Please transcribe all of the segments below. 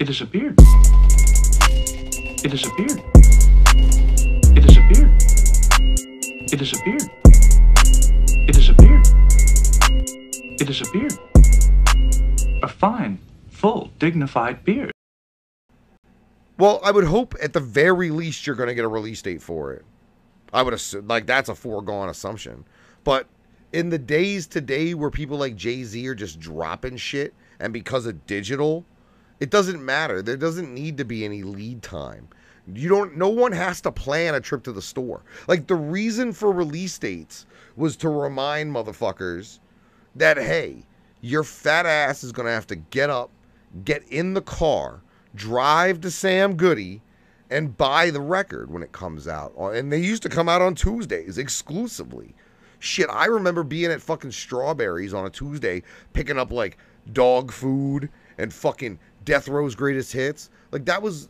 It disappeared. It disappeared. It disappeared. It disappeared. It disappeared. It disappeared. A fine, full, dignified beard. Well, I would hope at the very least you're going to get a release date for it. I would assume, like, that's a foregone assumption. But in the days today where people like Jay Z are just dropping shit, and because of digital, it doesn't matter. There doesn't need to be any lead time. You don't, no one has to plan a trip to the store. Like, the reason for release dates was to remind motherfuckers that, hey, your fat ass is going to have to get up, get in the car, drive to Sam Goody, and buy the record when it comes out. Uh, and they used to come out on Tuesdays exclusively. Shit, I remember being at fucking Strawberries on a Tuesday picking up like dog food and fucking Death Row's greatest hits. Like that was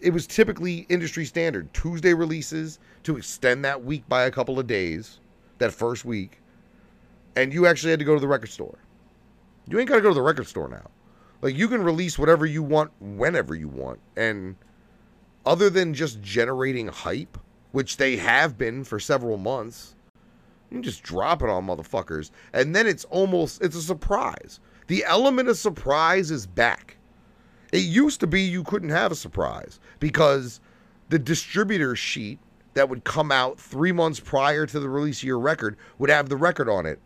it was typically industry standard. Tuesday releases to extend that week by a couple of days, that first week. And you actually had to go to the record store. You ain't got to go to the record store now. Like you can release whatever you want whenever you want. And other than just generating hype, which they have been for several months, you just drop it on motherfuckers. And then it's almost it's a surprise. The element of surprise is back. It used to be you couldn't have a surprise because the distributor sheet that would come out three months prior to the release of your record would have the record on it